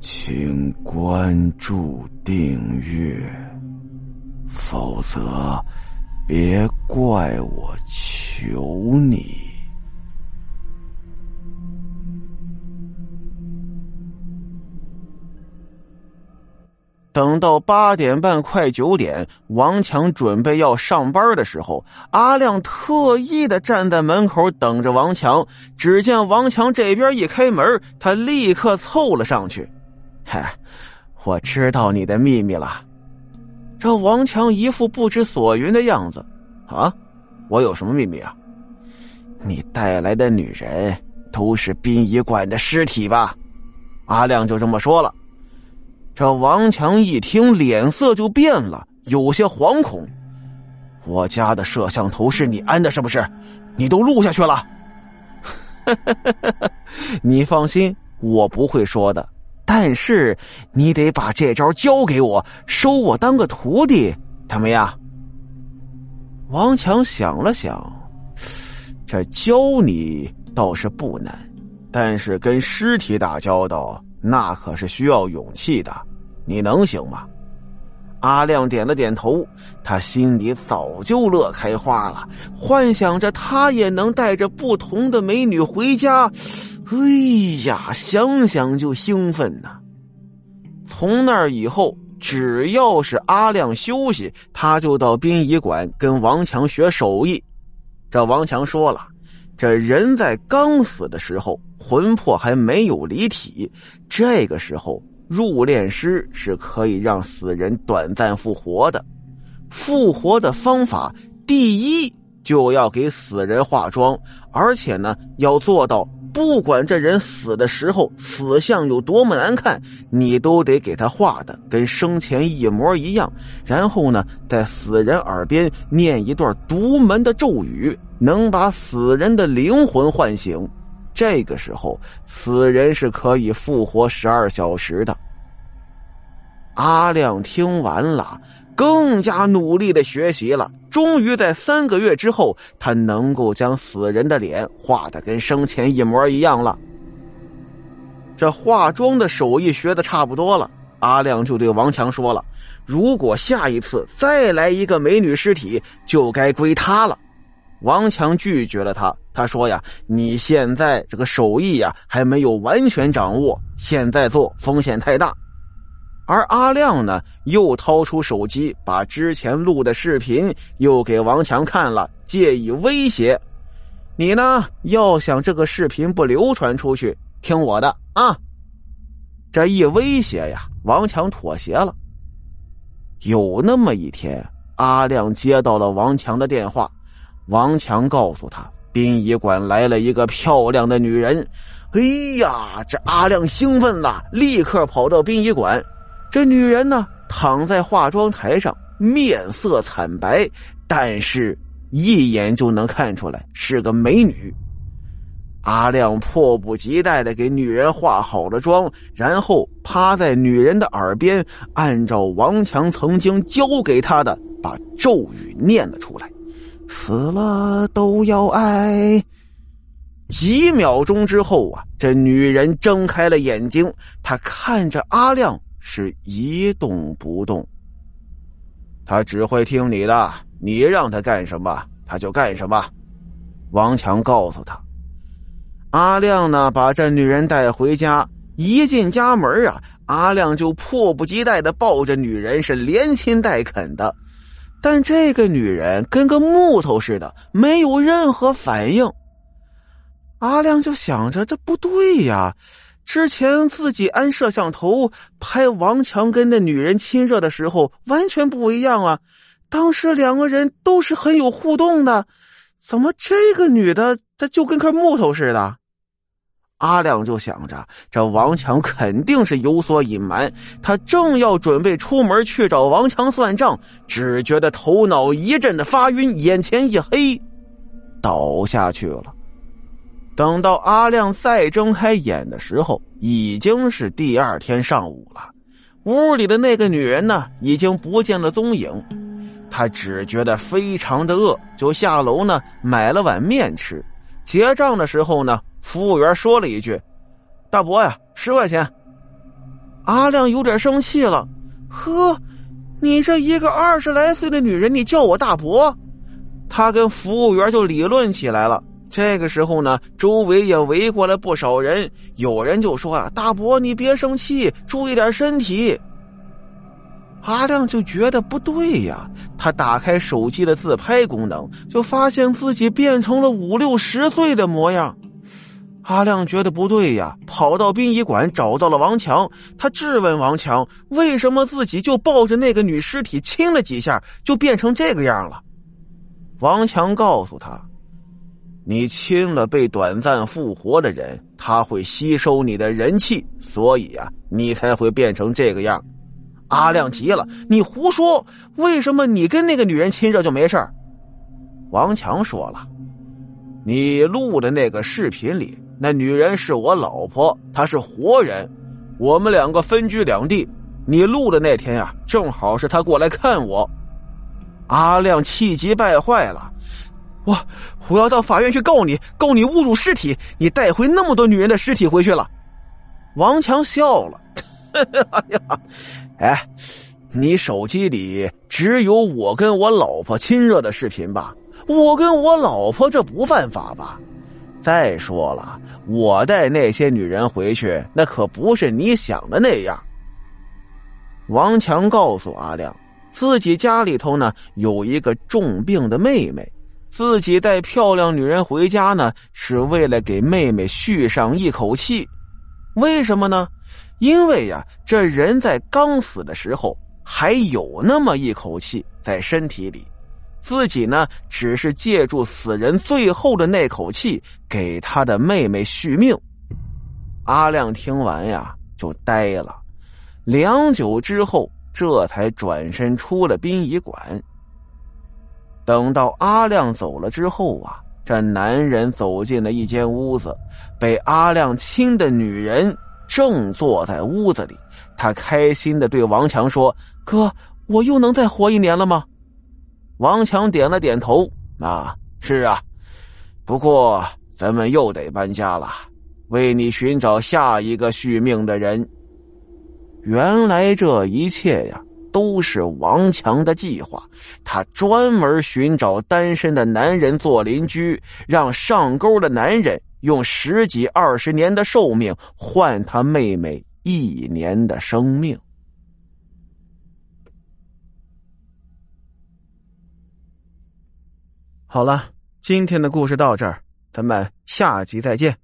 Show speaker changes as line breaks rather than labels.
请关注订阅，否则别怪我求你。
等到八点半快九点，王强准备要上班的时候，阿亮特意的站在门口等着王强。只见王强这边一开门，他立刻凑了上去。嗨，我知道你的秘密了。这王强一副不知所云的样子。啊，我有什么秘密啊？你带来的女人都是殡仪馆的尸体吧？阿亮就这么说了。这王强一听，脸色就变了，有些惶恐。我家的摄像头是你安的，是不是？你都录下去了。你放心，我不会说的。但是你得把这招教给我，收我当个徒弟，怎么样？王强想了想，这教你倒是不难，但是跟尸体打交道，那可是需要勇气的。你能行吗？阿亮点了点头，他心里早就乐开花了，幻想着他也能带着不同的美女回家。哎呀，想想就兴奋呐！从那以后，只要是阿亮休息，他就到殡仪馆跟王强学手艺。这王强说了，这人在刚死的时候，魂魄还没有离体，这个时候。入殓师是可以让死人短暂复活的，复活的方法第一就要给死人化妆，而且呢要做到不管这人死的时候死相有多么难看，你都得给他画的跟生前一模一样，然后呢在死人耳边念一段独门的咒语，能把死人的灵魂唤醒。这个时候，死人是可以复活十二小时的。阿亮听完了，更加努力的学习了。终于在三个月之后，他能够将死人的脸画的跟生前一模一样了。这化妆的手艺学的差不多了，阿亮就对王强说了：“如果下一次再来一个美女尸体，就该归他了。”王强拒绝了他。他说：“呀，你现在这个手艺呀还没有完全掌握，现在做风险太大。”而阿亮呢，又掏出手机，把之前录的视频又给王强看了，借以威胁：“你呢，要想这个视频不流传出去，听我的啊！”这一威胁呀，王强妥协了。有那么一天，阿亮接到了王强的电话，王强告诉他。殡仪馆来了一个漂亮的女人，哎呀，这阿亮兴奋了，立刻跑到殡仪馆。这女人呢，躺在化妆台上，面色惨白，但是一眼就能看出来是个美女。阿亮迫不及待的给女人化好了妆，然后趴在女人的耳边，按照王强曾经教给他的，把咒语念了出来。死了都要爱。几秒钟之后啊，这女人睁开了眼睛，她看着阿亮是一动不动。他只会听你的，你让他干什么他就干什么。王强告诉他。阿亮呢，把这女人带回家，一进家门啊，阿亮就迫不及待的抱着女人，是连亲带啃的。但这个女人跟个木头似的，没有任何反应。阿亮就想着，这不对呀！之前自己安摄像头拍王强跟那女人亲热的时候，完全不一样啊！当时两个人都是很有互动的，怎么这个女的这就跟块木头似的？阿亮就想着，这王强肯定是有所隐瞒。他正要准备出门去找王强算账，只觉得头脑一阵的发晕，眼前一黑，倒下去了。等到阿亮再睁开眼的时候，已经是第二天上午了。屋里的那个女人呢，已经不见了踪影。他只觉得非常的饿，就下楼呢买了碗面吃。结账的时候呢。服务员说了一句：“大伯呀，十块钱。”阿亮有点生气了，呵，你这一个二十来岁的女人，你叫我大伯？他跟服务员就理论起来了。这个时候呢，周围也围过来不少人，有人就说啊：“大伯，你别生气，注意点身体。”阿亮就觉得不对呀，他打开手机的自拍功能，就发现自己变成了五六十岁的模样。阿亮觉得不对呀，跑到殡仪馆找到了王强，他质问王强：“为什么自己就抱着那个女尸体亲了几下，就变成这个样了？”王强告诉他。你亲了被短暂复活的人，他会吸收你的人气，所以啊，你才会变成这个样。阿亮急了：“你胡说！为什么你跟那个女人亲热就没事王强说了：“你录的那个视频里，那女人是我老婆，她是活人，我们两个分居两地。你录的那天呀，正好是她过来看我。”阿亮气急败坏了。我我要到法院去告你，告你侮辱尸体，你带回那么多女人的尸体回去了。王强笑了，哎呀，哎，你手机里只有我跟我老婆亲热的视频吧？我跟我老婆这不犯法吧？再说了，我带那些女人回去，那可不是你想的那样。王强告诉阿亮，自己家里头呢有一个重病的妹妹。自己带漂亮女人回家呢，是为了给妹妹续上一口气。为什么呢？因为呀，这人在刚死的时候还有那么一口气在身体里，自己呢只是借助死人最后的那口气给他的妹妹续命。阿亮听完呀，就呆了，良久之后，这才转身出了殡仪馆。等到阿亮走了之后啊，这男人走进了一间屋子，被阿亮亲的女人正坐在屋子里。他开心的对王强说：“哥，我又能再活一年了吗？”王强点了点头：“啊，是啊，不过咱们又得搬家了，为你寻找下一个续命的人。”原来这一切呀。都是王强的计划，他专门寻找单身的男人做邻居，让上钩的男人用十几二十年的寿命换他妹妹一年的生命。好了，今天的故事到这儿，咱们下集再见。